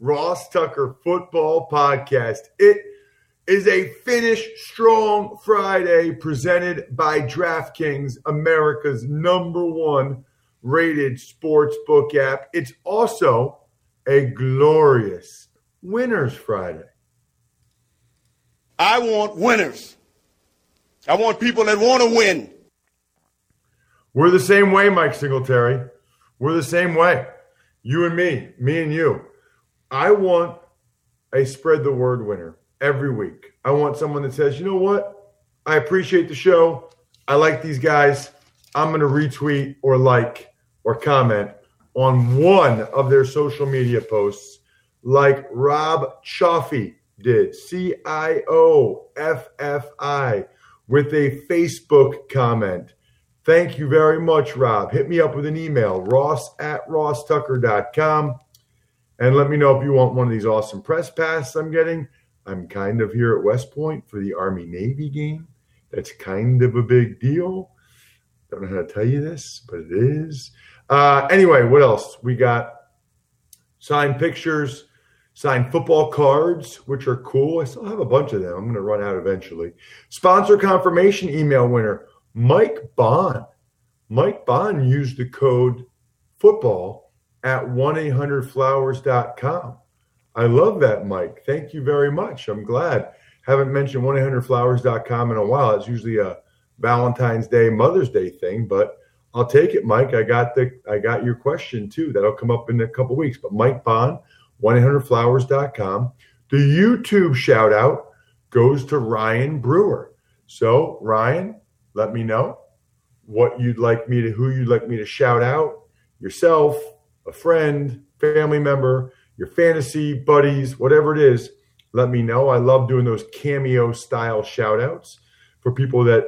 Ross Tucker Football Podcast. It is a finish strong Friday presented by DraftKings, America's number one rated sports book app. It's also a glorious Winners Friday. I want winners. I want people that want to win. We're the same way, Mike Singletary. We're the same way. You and me, me and you. I want a spread the word winner every week. I want someone that says, you know what? I appreciate the show. I like these guys. I'm going to retweet or like or comment on one of their social media posts, like Rob Cioffi did, C I O F F I, with a Facebook comment. Thank you very much, Rob. Hit me up with an email, ross at rosstucker.com. And let me know if you want one of these awesome press passes I'm getting. I'm kind of here at West Point for the Army Navy game. That's kind of a big deal. Don't know how to tell you this, but it is. Uh, anyway, what else? We got signed pictures, signed football cards, which are cool. I still have a bunch of them. I'm going to run out eventually. Sponsor confirmation email winner, Mike Bond. Mike Bond used the code football at 1-800-Flowers.com. I love that, Mike. Thank you very much. I'm glad. Haven't mentioned 1-800-Flowers.com in a while. It's usually a Valentine's Day, Mother's Day thing, but I'll take it, Mike. I got the I got your question too. That'll come up in a couple weeks. But Mike Bond, 1-800-Flowers.com. The YouTube shout out goes to Ryan Brewer. So, Ryan, let me know what you'd like me to who you'd like me to shout out yourself a friend, family member, your fantasy buddies, whatever it is, let me know. I love doing those cameo style shout outs for people that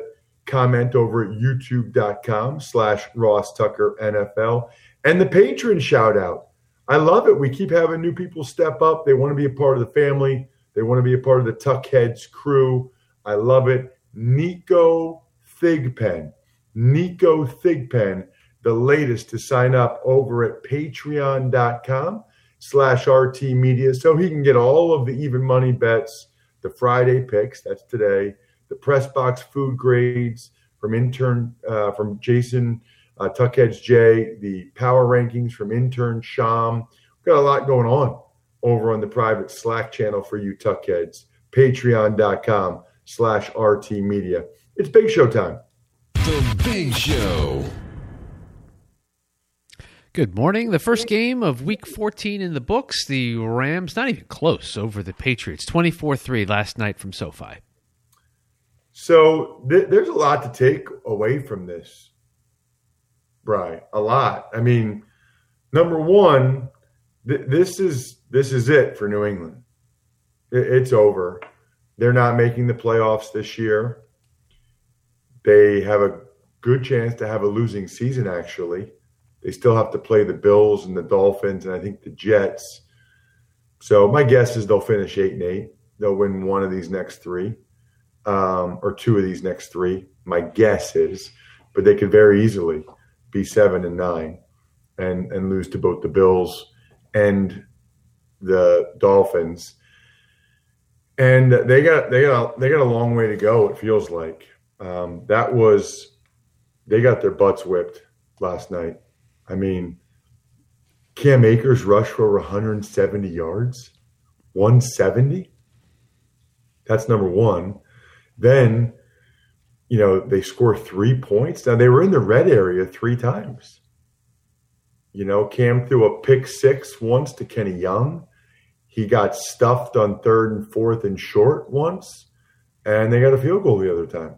comment over at youtube.com slash Ross Tucker NFL and the patron shout out. I love it. We keep having new people step up. They want to be a part of the family. They want to be a part of the Tuckheads crew. I love it. Nico Thigpen. Nico Thigpen the latest to sign up over at patreon.com slash RT Media so he can get all of the even money bets, the Friday picks, that's today, the press box food grades from intern uh, from Jason uh, Tuckheads J, the power rankings from intern Sham. We've got a lot going on over on the private Slack channel for you Tuckheads, patreon.com slash RT Media. It's Big Show time. The Big Show. Good morning. The first game of week 14 in the books. The Rams, not even close, over the Patriots. 24 3 last night from SoFi. So th- there's a lot to take away from this, Bry. A lot. I mean, number one, th- this is this is it for New England. It- it's over. They're not making the playoffs this year. They have a good chance to have a losing season, actually. They still have to play the Bills and the Dolphins and I think the Jets. So my guess is they'll finish eight and eight. They'll win one of these next three. um, or two of these next three. My guess is, but they could very easily be seven and nine, and and lose to both the Bills and the Dolphins. And they got they got they got a long way to go. It feels like um, that was they got their butts whipped last night. I mean, Cam Akers rushed for over 170 yards. 170? That's number one. Then, you know, they score three points. Now, they were in the red area three times. You know, Cam threw a pick six once to Kenny Young. He got stuffed on third and fourth and short once, and they got a field goal the other time.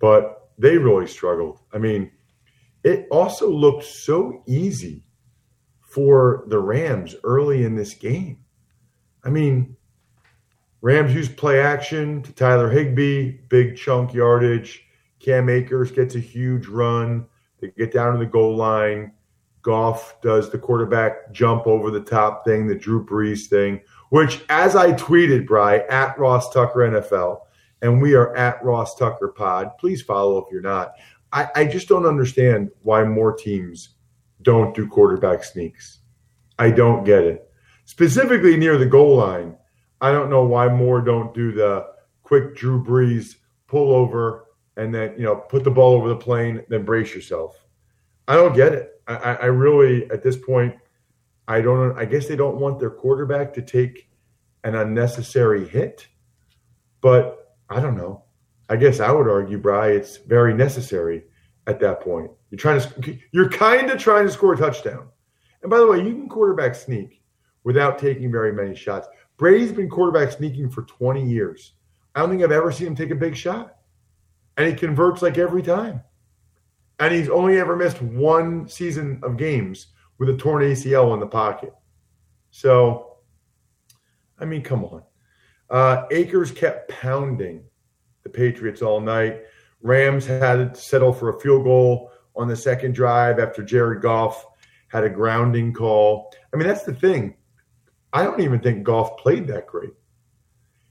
But they really struggled. I mean, it also looked so easy for the Rams early in this game. I mean, Rams use play action to Tyler Higbee, big chunk yardage. Cam Akers gets a huge run. They get down to the goal line. Goff does the quarterback jump over the top thing, the Drew Brees thing, which, as I tweeted, Bry, at Ross Tucker NFL, and we are at Ross Tucker Pod. Please follow if you're not. I, I just don't understand why more teams don't do quarterback sneaks. I don't get it. Specifically near the goal line, I don't know why more don't do the quick Drew Brees pull over and then you know put the ball over the plane, then brace yourself. I don't get it. I, I really at this point, I don't. I guess they don't want their quarterback to take an unnecessary hit, but I don't know. I guess I would argue, Bry, it's very necessary at that point. You're trying to, you're kind of trying to score a touchdown. And by the way, you can quarterback sneak without taking very many shots. Brady's been quarterback sneaking for 20 years. I don't think I've ever seen him take a big shot. And he converts like every time. And he's only ever missed one season of games with a torn ACL in the pocket. So, I mean, come on. Uh, Akers kept pounding the Patriots all night. Rams had to settle for a field goal on the second drive after Jared Goff had a grounding call. I mean, that's the thing. I don't even think Goff played that great.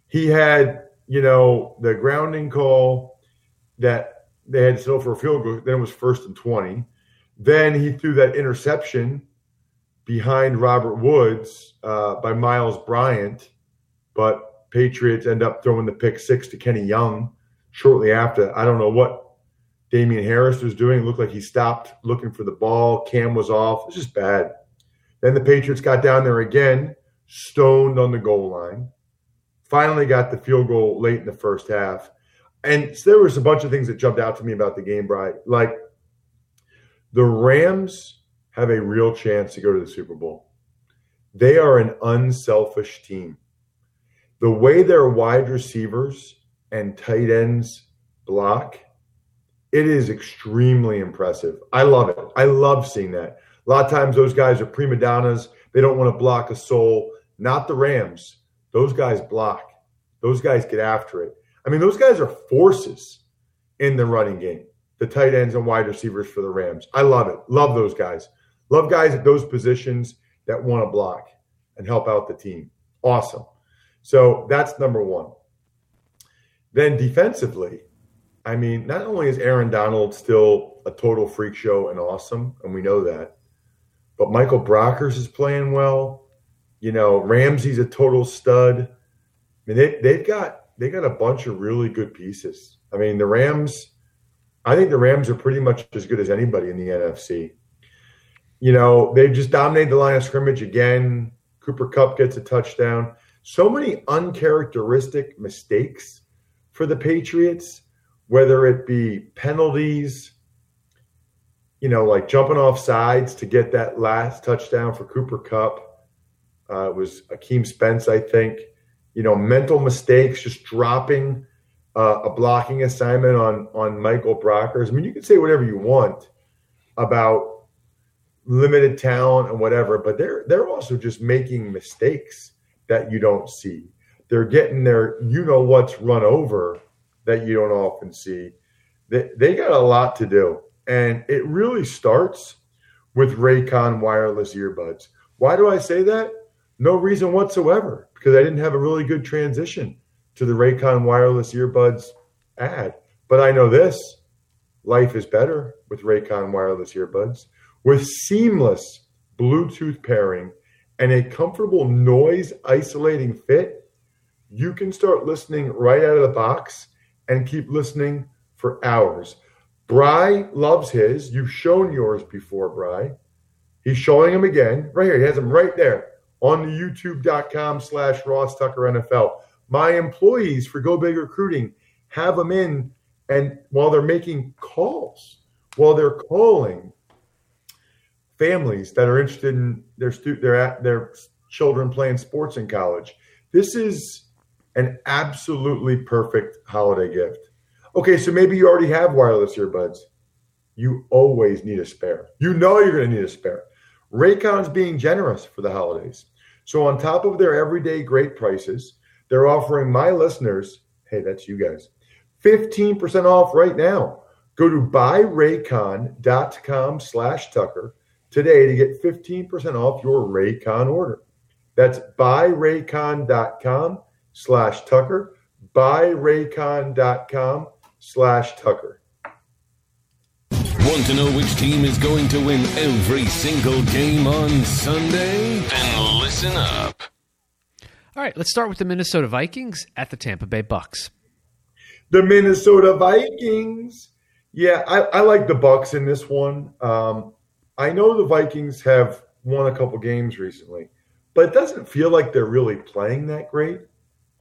He had, you know, the grounding call that they had to settle for a field goal. Then it was first and 20. Then he threw that interception behind Robert Woods uh, by Myles Bryant, but Patriots end up throwing the pick six to Kenny Young shortly after. I don't know what Damien Harris was doing. It looked like he stopped looking for the ball. Cam was off. It's just bad. Then the Patriots got down there again, stoned on the goal line. Finally got the field goal late in the first half. And so there was a bunch of things that jumped out to me about the game, Brian. Like the Rams have a real chance to go to the Super Bowl. They are an unselfish team. The way their wide receivers and tight ends block – it is extremely impressive. I love it. I love seeing that. A lot of times those guys are prima donnas. They don't want to block a soul. Not the Rams. Those guys block. Those guys get after it. I mean, those guys are forces in the running game. The tight ends and wide receivers for the Rams. I love it. Love those guys. Love guys at those positions that want to block and help out the team. Awesome. So that's number one. Then defensively, I mean, not only is Aaron Donald still a total freak show and awesome, and we know that, but Michael Brockers is playing well. You know, Ramsey's a total stud. I mean, they they've got they got a bunch of really good pieces. I mean, the Rams. I think the Rams are pretty much as good as anybody in the NFC. You know, they just dominated the line of scrimmage again. Cooper Kupp gets a touchdown. So many uncharacteristic mistakes for the Patriots whether it be penalties, you know, like jumping off sides to get that last touchdown for Cooper Kupp. Uh, it was Akeem Spence, I think. You know, mental mistakes, just dropping uh, a blocking assignment on on Michael Brockers. I mean, you can say whatever you want about limited talent and whatever, but they're they're also just making mistakes that you don't see. They're getting their you know what's run over that you don't often see. They, they got a lot to do. And it really starts with Raycon wireless earbuds. Why do I say that? No reason whatsoever, because I didn't have a really good transition to the Raycon wireless earbuds ad. But I know this life is better with Raycon wireless earbuds with seamless Bluetooth pairing and a comfortable noise isolating fit. You can start listening right out of the box and keep listening for hours. Bry loves his. You've shown yours before, Bry. He's showing them again. Right here. He has them right there on the youtube.com slash Ross Tucker NFL. My employees for Go Big Recruiting have them in and while they're making calls, while they're calling families that are interested in their stu- their their children playing sports in college. This is an absolutely perfect holiday gift. Okay, so maybe you already have wireless earbuds. You always need a spare. You know you're going to need a spare. Raycon's being generous for the holidays. So on top of their everyday great prices, they're offering my listeners, hey, that's you guys, 15% off right now. Go to buyraycon.com slash Tucker today to get 15% off your Raycon order. That's buyraycon.com slash Tucker, buyraycon.com slash Tucker. Want to know which team is going to win every single game on Sunday? Then listen up. All right, let's start with the Minnesota Vikings at the Tampa Bay Bucks. The Minnesota Vikings. Yeah, I, I like the Bucks in this one. Um, I know the Vikings have won a couple games recently, but it doesn't feel like they're really playing that great.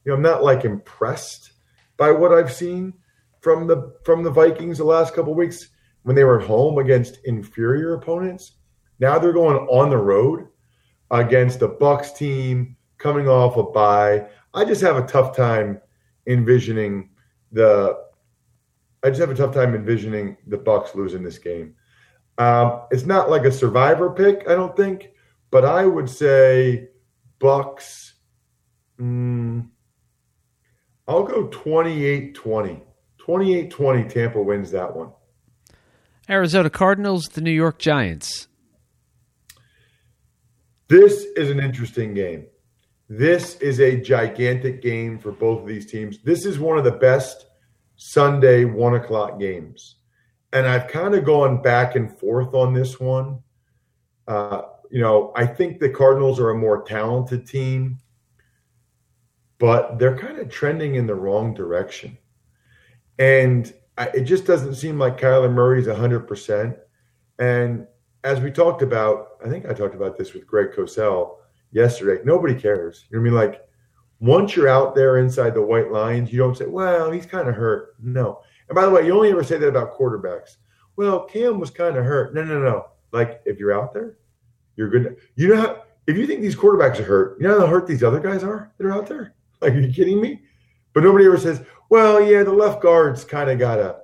You know, I'm not like impressed by what I've seen from the from the Vikings the last couple weeks when they were at home against inferior opponents. Now they're going on the road against a Bucks team coming off a bye. I just have a tough time envisioning the. I just have a tough time envisioning the Bucks losing this game. Um, it's not like a survivor pick, I don't think, but I would say Bucks. Mm, I'll go 28 20. 28 20. Tampa wins that one. Arizona Cardinals, the New York Giants. This is an interesting game. This is a gigantic game for both of these teams. This is one of the best Sunday one o'clock games. And I've kind of gone back and forth on this one. Uh, you know, I think the Cardinals are a more talented team, but they're kind of trending in the wrong direction. And I, it just doesn't seem like Kyler Murray's 100%. And as we talked about, I think I talked about this with Greg Cosell yesterday. Nobody cares. You know what I mean? Like, once you're out there inside the white lines, you don't say, well, he's kind of hurt. No. And by the way, you only ever say that about quarterbacks. Well, Cam was kind of hurt. No, no, no. Like, if you're out there, you're good. You know how, if you think these quarterbacks are hurt, you know how hurt these other guys are that are out there? Like, are you kidding me? But nobody ever says, well, yeah, the left guard's kind of got a,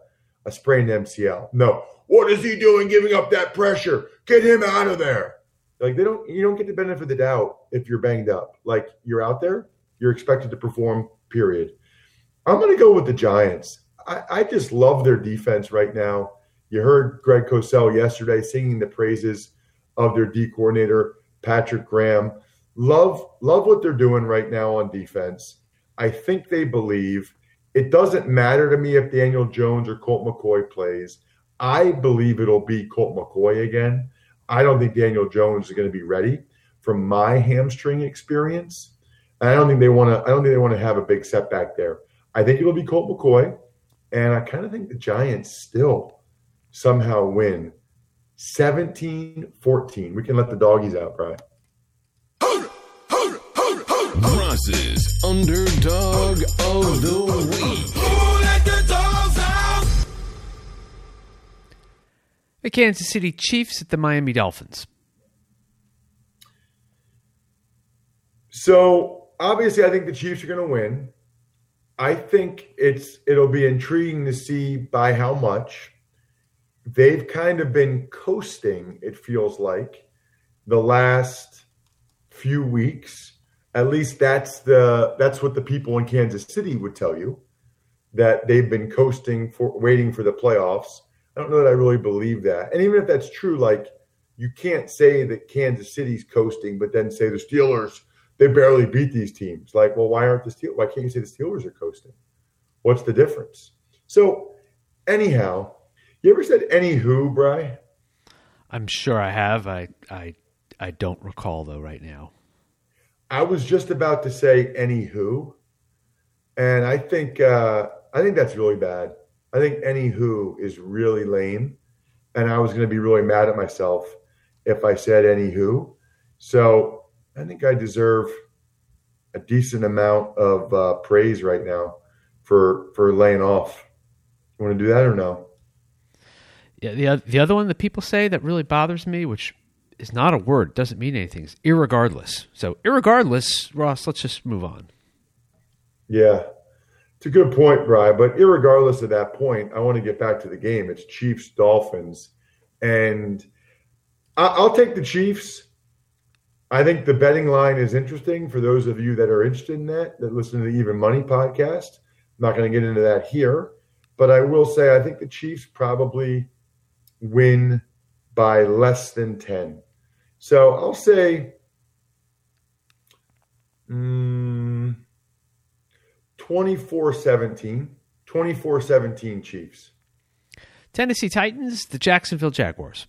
a sprained MCL. No. What is he doing giving up that pressure? Get him out of there. Like they don't you don't get the benefit of the doubt if you're banged up. Like you're out there, you're expected to perform, period. I'm gonna go with the Giants. I, I just love their defense right now. You heard Greg Cosell yesterday singing the praises of their D coordinator, Patrick Graham. Love, love what they're doing right now on defense. I think they believe. It doesn't matter to me if Daniel Jones or Colt McCoy plays. I believe it'll be Colt McCoy again. I don't think Daniel Jones is going to be ready from my hamstring experience. I don't think they want to. I don't think they want to have a big setback there. I think it'll be Colt McCoy, and I kind of think the Giants still somehow win 17-14. We can let the doggies out, Brian. Ross's underdog of the week. The Kansas City Chiefs at the Miami Dolphins. So obviously, I think the Chiefs are going to win. I think it's it'll be intriguing to see by how much they've kind of been coasting. It feels like the last few weeks. At least that's the that's what the people in Kansas City would tell you that they've been coasting for waiting for the playoffs. I don't know that I really believe that. And even if that's true, like you can't say that Kansas City's coasting, but then say the Steelers they barely beat these teams. Like, well, why aren't the Steel? Why can't you say the Steelers are coasting? What's the difference? So, anyhow, you ever said any who, Bry? I'm sure I have. I I I don't recall though right now. I was just about to say any who, and I think uh, I think that's really bad. I think any who is really lame, and I was going to be really mad at myself if I said any who. So I think I deserve a decent amount of uh, praise right now for for laying off. You want to do that or no? Yeah, the the other one that people say that really bothers me, which is not a word, doesn't mean anything, is irregardless. So irregardless, Ross, let's just move on. Yeah, it's a good point, Brian. But irregardless of that point, I want to get back to the game. It's Chiefs Dolphins, and I- I'll take the Chiefs. I think the betting line is interesting for those of you that are interested in that, that listen to the Even Money podcast. I'm not going to get into that here, but I will say I think the Chiefs probably win by less than 10. So I'll say mm, 24 17. 24 17 Chiefs. Tennessee Titans, the Jacksonville Jaguars.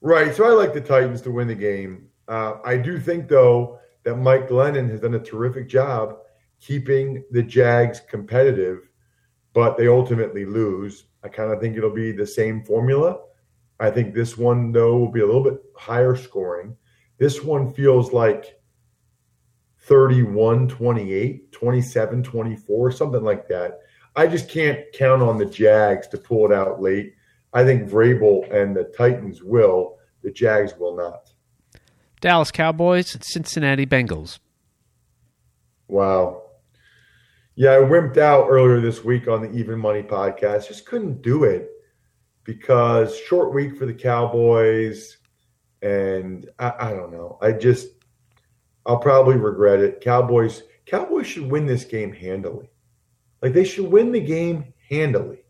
Right. So I like the Titans to win the game. Uh, I do think, though, that Mike Glennon has done a terrific job keeping the Jags competitive, but they ultimately lose. I kind of think it'll be the same formula. I think this one, though, will be a little bit higher scoring. This one feels like 31 28, 27 24, something like that. I just can't count on the Jags to pull it out late. I think Vrabel and the Titans will. The Jags will not. Dallas Cowboys, Cincinnati Bengals. Wow. Yeah, I wimped out earlier this week on the Even Money podcast. Just couldn't do it because short week for the Cowboys. And I, I don't know. I just, I'll probably regret it. Cowboys, Cowboys should win this game handily. Like they should win the game handily.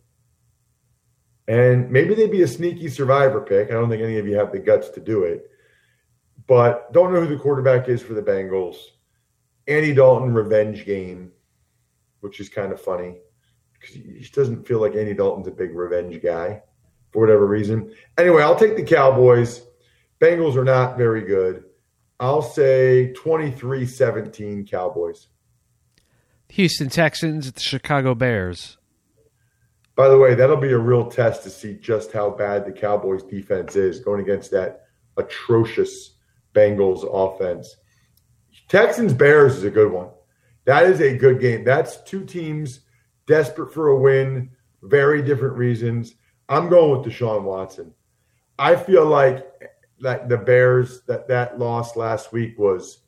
And maybe they'd be a sneaky survivor pick. I don't think any of you have the guts to do it. But don't know who the quarterback is for the Bengals. Andy Dalton revenge game, which is kind of funny because he doesn't feel like Andy Dalton's a big revenge guy for whatever reason. Anyway, I'll take the Cowboys. Bengals are not very good. I'll say 23 17 Cowboys. Houston Texans at the Chicago Bears. By the way, that'll be a real test to see just how bad the Cowboys defense is going against that atrocious Bengals offense. Texans Bears is a good one. That is a good game. That's two teams desperate for a win, very different reasons. I'm going with Deshaun Watson. I feel like that the Bears that that loss last week was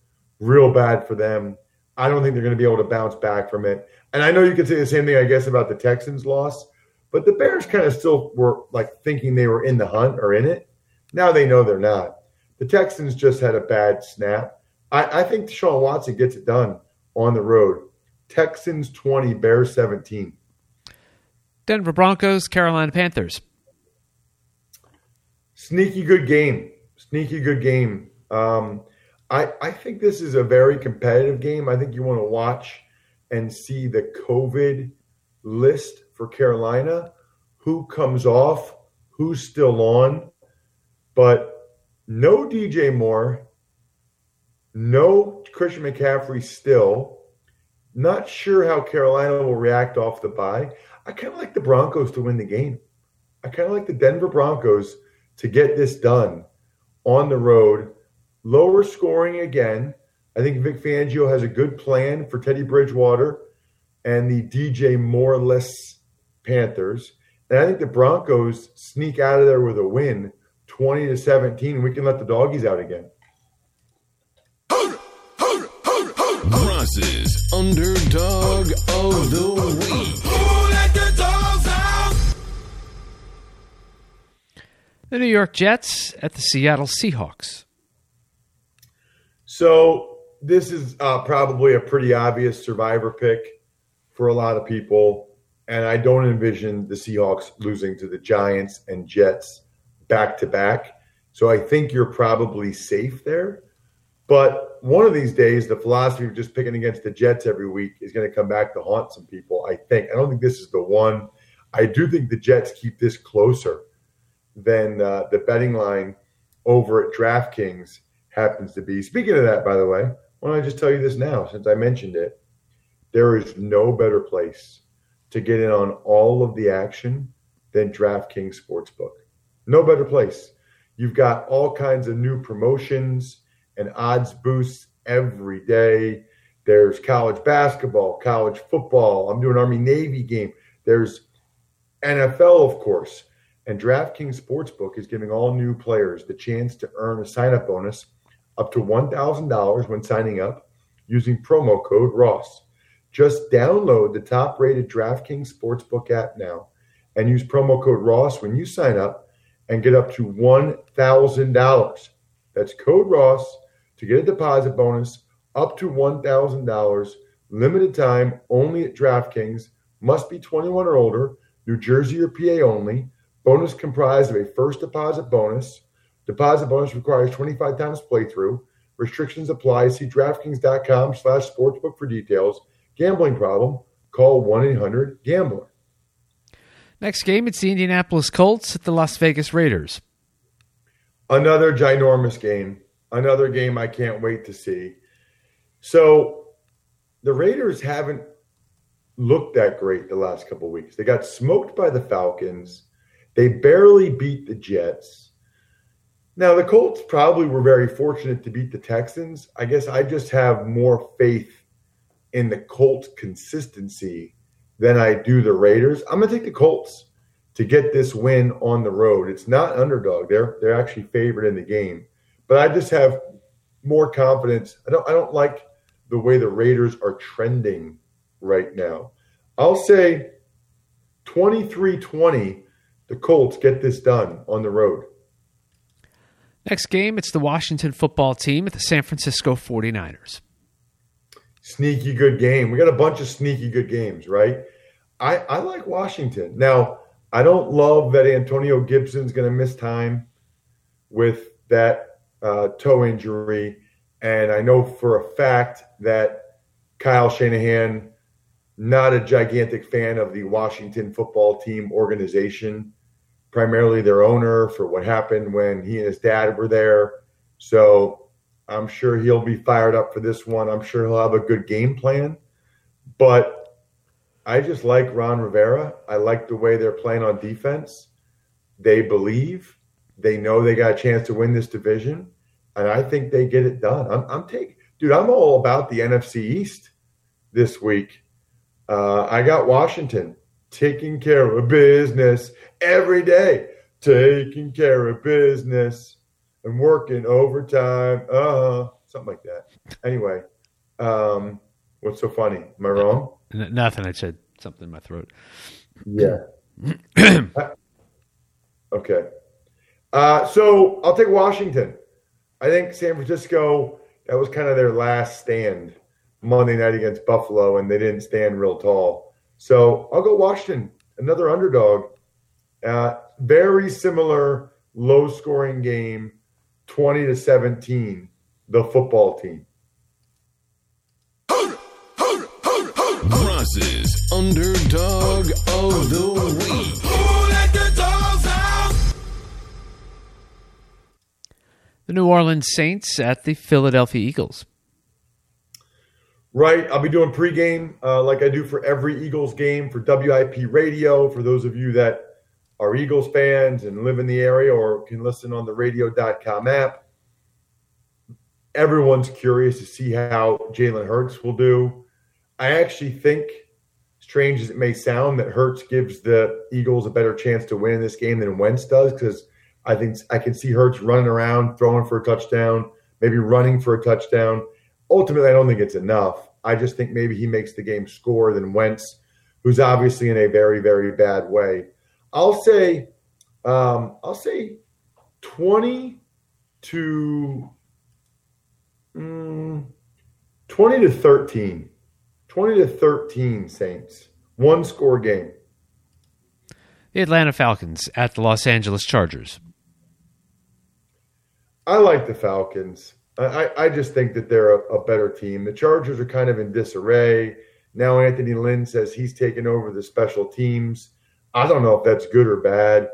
real bad for them. I don't think they're going to be able to bounce back from it. And I know you could say the same thing, I guess, about the Texans loss, but the Bears kind of still were like thinking they were in the hunt or in it. Now they know they're not. The Texans just had a bad snap. I, I think Deshaun Watson gets it done on the road. Texans 20, Bears 17. Denver Broncos, Carolina Panthers. Sneaky good game. Sneaky good game. Um, I, I think this is a very competitive game. I think you want to watch and see the COVID list for Carolina, who comes off, who's still on. But no DJ Moore, no Christian McCaffrey still. Not sure how Carolina will react off the bye. I kind of like the Broncos to win the game. I kind of like the Denver Broncos to get this done on the road. Lower scoring again. I think Vic Fangio has a good plan for Teddy Bridgewater and the DJ Moore-less Panthers. And I think the Broncos sneak out of there with a win, 20 to 17. We can let the doggies out again. Ross's underdog of the week. The New York Jets at the Seattle Seahawks. So this is uh, probably a pretty obvious survivor pick for a lot of people, and I don't envision the Seahawks losing to the Giants and Jets back to back. So I think you're probably safe there. But one of these days, the philosophy of just picking against the Jets every week is going to come back to haunt some people. I think. I don't think this is the one. I do think the Jets keep this closer than uh, the betting line over at DraftKings happens to be. Speaking of that, by the way, why don't I just tell you this now since I mentioned it? There is no better place to get in on all of the action than DraftKings Sportsbook. No better place. You've got all kinds of new promotions and odds boosts every day. There's college basketball, college football. I'm doing Army Navy game. There's NFL, of course. And DraftKings Sportsbook is giving all new players the chance to earn a sign up bonus up to $1,000 when signing up using promo code Ross. Just download the top rated DraftKings Sportsbook app now and use promo code Ross when you sign up and get up to $1,000. That's code Ross to get a deposit bonus up to $1,000. Limited time only at DraftKings. Must be 21 or older. New Jersey or PA only. Bonus comprised of a first deposit bonus. Deposit bonus requires 25 times playthrough. Restrictions apply. See DraftKings.com slash sportsbook for details. Gambling problem? Call 1-800-GAMBLER. Next game, it's the Indianapolis Colts at the Las Vegas Raiders. Another ginormous game. Another game I can't wait to see. So the Raiders haven't looked that great the last couple weeks. They got smoked by the Falcons. They barely beat the Jets. Now the Colts probably were very fortunate to beat the Texans. I guess I just have more faith in the Colts consistency than I do the Raiders. I'm going to take the Colts to get this win on the road. It's not underdog. They're they're actually favored in the game. But I just have more confidence. I don't I don't like the way the Raiders are trending right now. I'll say 23-20 the Colts get this done on the road. Next game, it's the Washington football team at the San Francisco 49ers. Sneaky good game. We got a bunch of sneaky good games, right? I, I like Washington. Now, I don't love that Antonio Gibson's going to miss time with that uh, toe injury. And I know for a fact that Kyle Shanahan, not a gigantic fan of the Washington football team organization primarily their owner for what happened when he and his dad were there. So I'm sure he'll be fired up for this one. I'm sure he'll have a good game plan. But I just like Ron Rivera. I like the way they're playing on defense. They believe, they know they got a chance to win this division. And I think they get it done. I'm, I'm taking, dude, I'm all about the NFC East this week. Uh, I got Washington taking care of business every day, taking care of business and working overtime. Uh, something like that. Anyway, um, what's so funny? Am I wrong? N- nothing. I said something in my throat. Yeah. okay. Uh, so I'll take Washington. I think San Francisco, that was kind of their last stand Monday night against Buffalo, and they didn't stand real tall. So I'll go Washington, another underdog. Uh, very similar low scoring game, 20 to 17, the football team. Ross's underdog of the week. The New Orleans Saints at the Philadelphia Eagles. Right. I'll be doing pregame uh, like I do for every Eagles game for WIP radio. For those of you that are Eagles fans and live in the area or can listen on the radio.com app, everyone's curious to see how Jalen Hurts will do. I actually think, strange as it may sound, that Hurts gives the Eagles a better chance to win in this game than Wentz does because I think I can see Hurts running around, throwing for a touchdown, maybe running for a touchdown. Ultimately, I don't think it's enough. I just think maybe he makes the game score than Wentz, who's obviously in a very, very bad way. I'll say, um, I'll say, twenty to mm, twenty to thirteen. 20 to 13 Saints. One score game. The Atlanta Falcons at the Los Angeles Chargers. I like the Falcons. I, I just think that they're a, a better team. The Chargers are kind of in disarray. Now Anthony Lynn says he's taken over the special teams. I don't know if that's good or bad.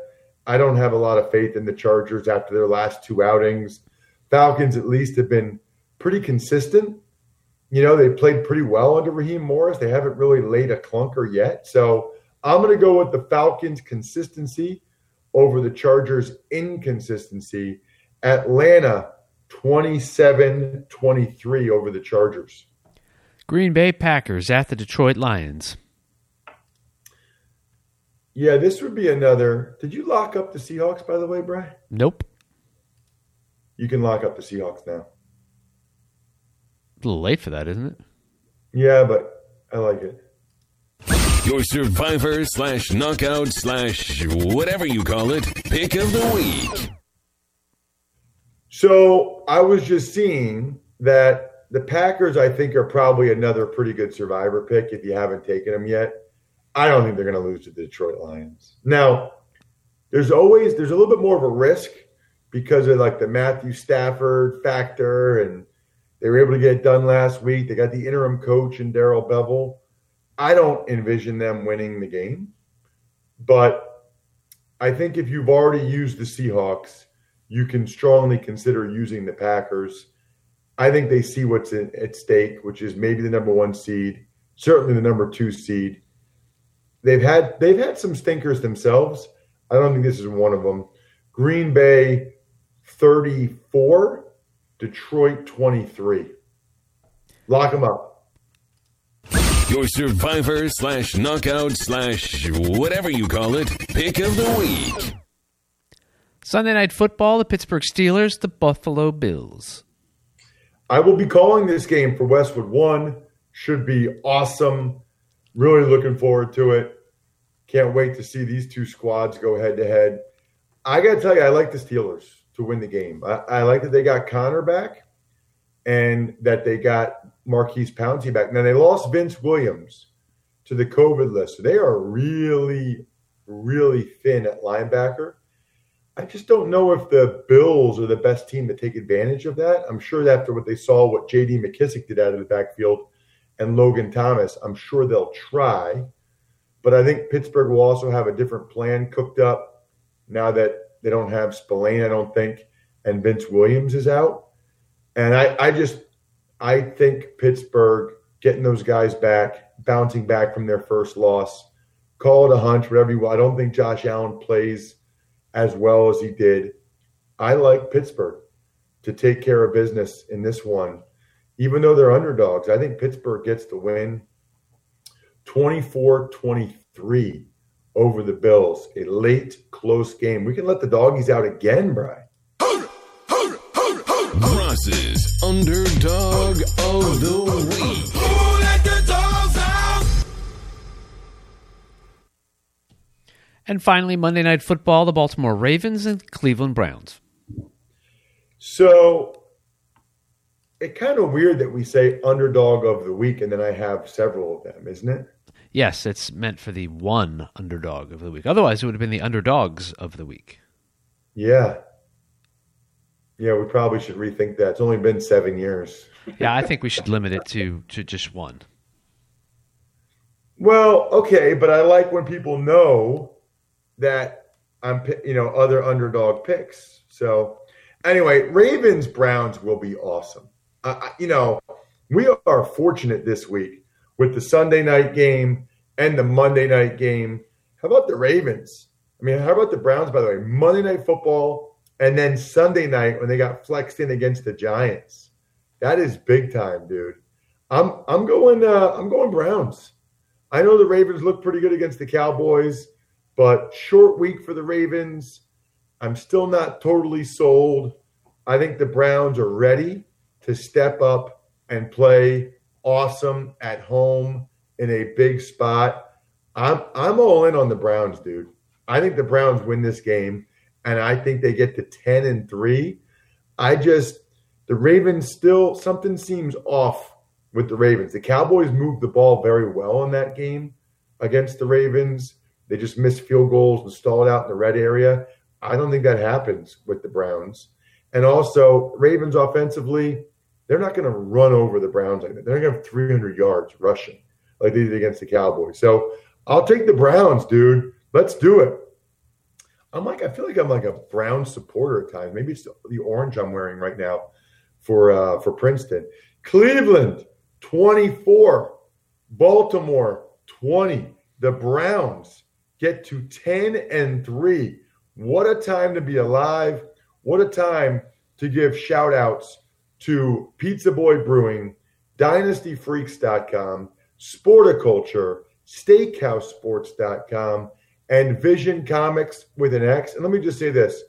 I don't have a lot of faith in the Chargers after their last two outings. Falcons at least have been pretty consistent. You know, they played pretty well under Raheem Morris. They haven't really laid a clunker yet. So I'm going to go with the Falcons' consistency over the Chargers' inconsistency. Atlanta 27 23 over the Chargers. Green Bay Packers at the Detroit Lions. Yeah, this would be another. Did you lock up the Seahawks, by the way, Brian? Nope. You can lock up the Seahawks now. It's A little late for that, isn't it? Yeah, but I like it. Your survivor slash knockout slash whatever you call it pick of the week. So I was just seeing that the Packers, I think, are probably another pretty good survivor pick if you haven't taken them yet. I don't think they're going to lose to the Detroit Lions. Now, there's always there's a little bit more of a risk because of like the Matthew Stafford factor, and they were able to get it done last week. They got the interim coach and Darrell Bevell. I don't envision them winning the game, but I think if you've already used the Seahawks, you can strongly consider using the Packers. I think they see what's at stake, which is maybe the number one seed, certainly the number two seed. They've had they've had some stinkers themselves. I don't think this is one of them. Green Bay 34, Detroit 23. Lock them up. Your survivor slash knockout slash whatever you call it pick of the week. Sunday night football, the Pittsburgh Steelers, the Buffalo Bills. I will be calling this game for Westwood One. Should be awesome. Really looking forward to it. Can't wait to see these two squads go head to head. I got to tell you, I like the Steelers to win the game. I, I, like that they got Conner back and that they got Maurkice Pouncey back. Now, they lost Vince Williams to the COVID list. So they are really, really thin at linebacker. I just don't know if the Bills are the best team to take advantage of that. I'm sure after what they saw, what J.D. McKissic did out of the backfield and Logan Thomas, I'm sure they'll try. But I think Pittsburgh will also have a different plan cooked up now that they don't have Spillane, I don't think, and Vince Williams is out. And I, I just I think Pittsburgh getting those guys back, bouncing back from their first loss, call it a hunch, whatever you want. I don't think Josh Allen plays as well as he did. I like Pittsburgh to take care of business in this one. Even though they're underdogs, I think Pittsburgh gets the win 24 23 over the Bills. A late, close game. We can let the doggies out again, Brian. Ross's underdog of the week. And finally, Monday Night Football, the Baltimore Ravens and Cleveland Browns. So it's kind of weird that we say underdog of the week and then I have several of them, isn't it? Yes, it's meant for the one underdog of the week. Otherwise, it would have been the underdogs of the week. Yeah. Yeah, we probably should rethink that. It's only been seven years. yeah, I think we should limit it to, to just one. Well, okay, but I like when people know that I'm, you know, other underdog picks. So, anyway, Ravens Browns will be awesome. Uh, you know, we are fortunate this week with the Sunday night game and the Monday night game. How about the Ravens? I mean, how about the Browns, by the way? Monday night football and then Sunday night when they got flexed in against the Giants. That is big time, dude. I'm I'm going uh, I'm going Browns. I know the Ravens look pretty good against the Cowboys. But short week for the Ravens. I'm still not totally sold. I think the Browns are ready to step up and play awesome at home in a big spot. I'm I'm all in on the Browns, dude. I think the Browns win this game and I think they get to 10 and 3. I just the Ravens still something seems off with the Ravens. The Cowboys moved the ball very well in that game against the Ravens. They just missed field goals and stalled out in the red area. I don't think that happens with the Browns. And also, Ravens offensively, they're not going to run over the Browns like that. They're going to have 300 yards rushing like they did against the Cowboys. So I'll take the Browns, dude. Let's do it. I'm like, I feel like I'm like a Brown supporter at times. Maybe it's the orange I'm wearing right now for uh, for Princeton. Cleveland 24, Baltimore 20. The Browns get to 10 and 3. What a time to be alive. What a time to give shout outs to Pizza Boy Brewing, DynastyFreaks.com, Sporticulture, SteakhouseSports.com, and Vision Comics with an X. And let me just say this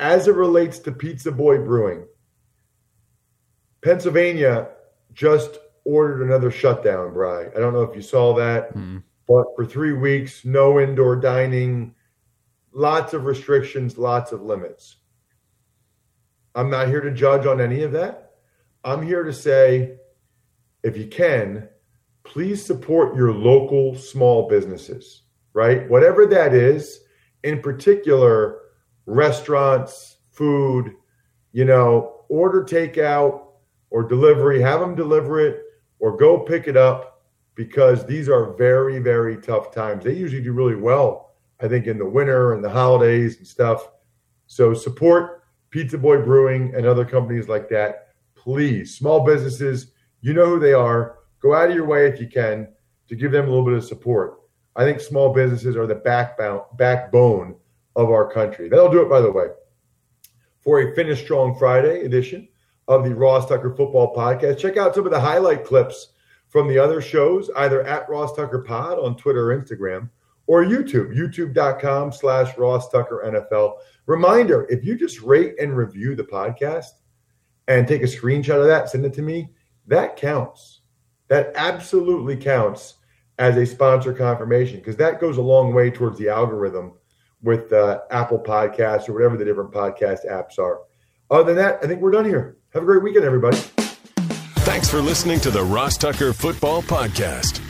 as it relates to Pizza Boy Brewing, Pennsylvania just ordered another shutdown, Bry. I don't know if you saw that, mm. but for three weeks, no indoor dining, lots of restrictions, lots of limits. I'm not here to judge on any of that. I'm here to say, if you can, please support your local small businesses, right? Whatever that is, in particular, restaurants, food, you know, order takeout or delivery, have them deliver it or go pick it up because these are very, very tough times. They usually do really well, I think, in the winter and the holidays and stuff. So support Pizza Boy Brewing and other companies like that. Please, small businesses, you know who they are. Go out of your way if you can to give them a little bit of support. I think small businesses are the backbone backbone of our country. That'll do it, by the way, for a Finish Strong Friday edition of the Ross Tucker Football Podcast. Check out some of the highlight clips from the other shows, either at Ross Tucker Pod on Twitter or Instagram, or YouTube, youtube.com slash Ross Tucker NFL. Reminder, if you just rate and review the podcast and take a screenshot of that, send it to me, that counts. That absolutely counts as a sponsor confirmation because that goes a long way towards the algorithm with uh, Apple Podcasts or whatever the different podcast apps are. Other than that, I think we're done here. Have a great weekend, everybody. Thanks for listening to the Ross Tucker Football Podcast.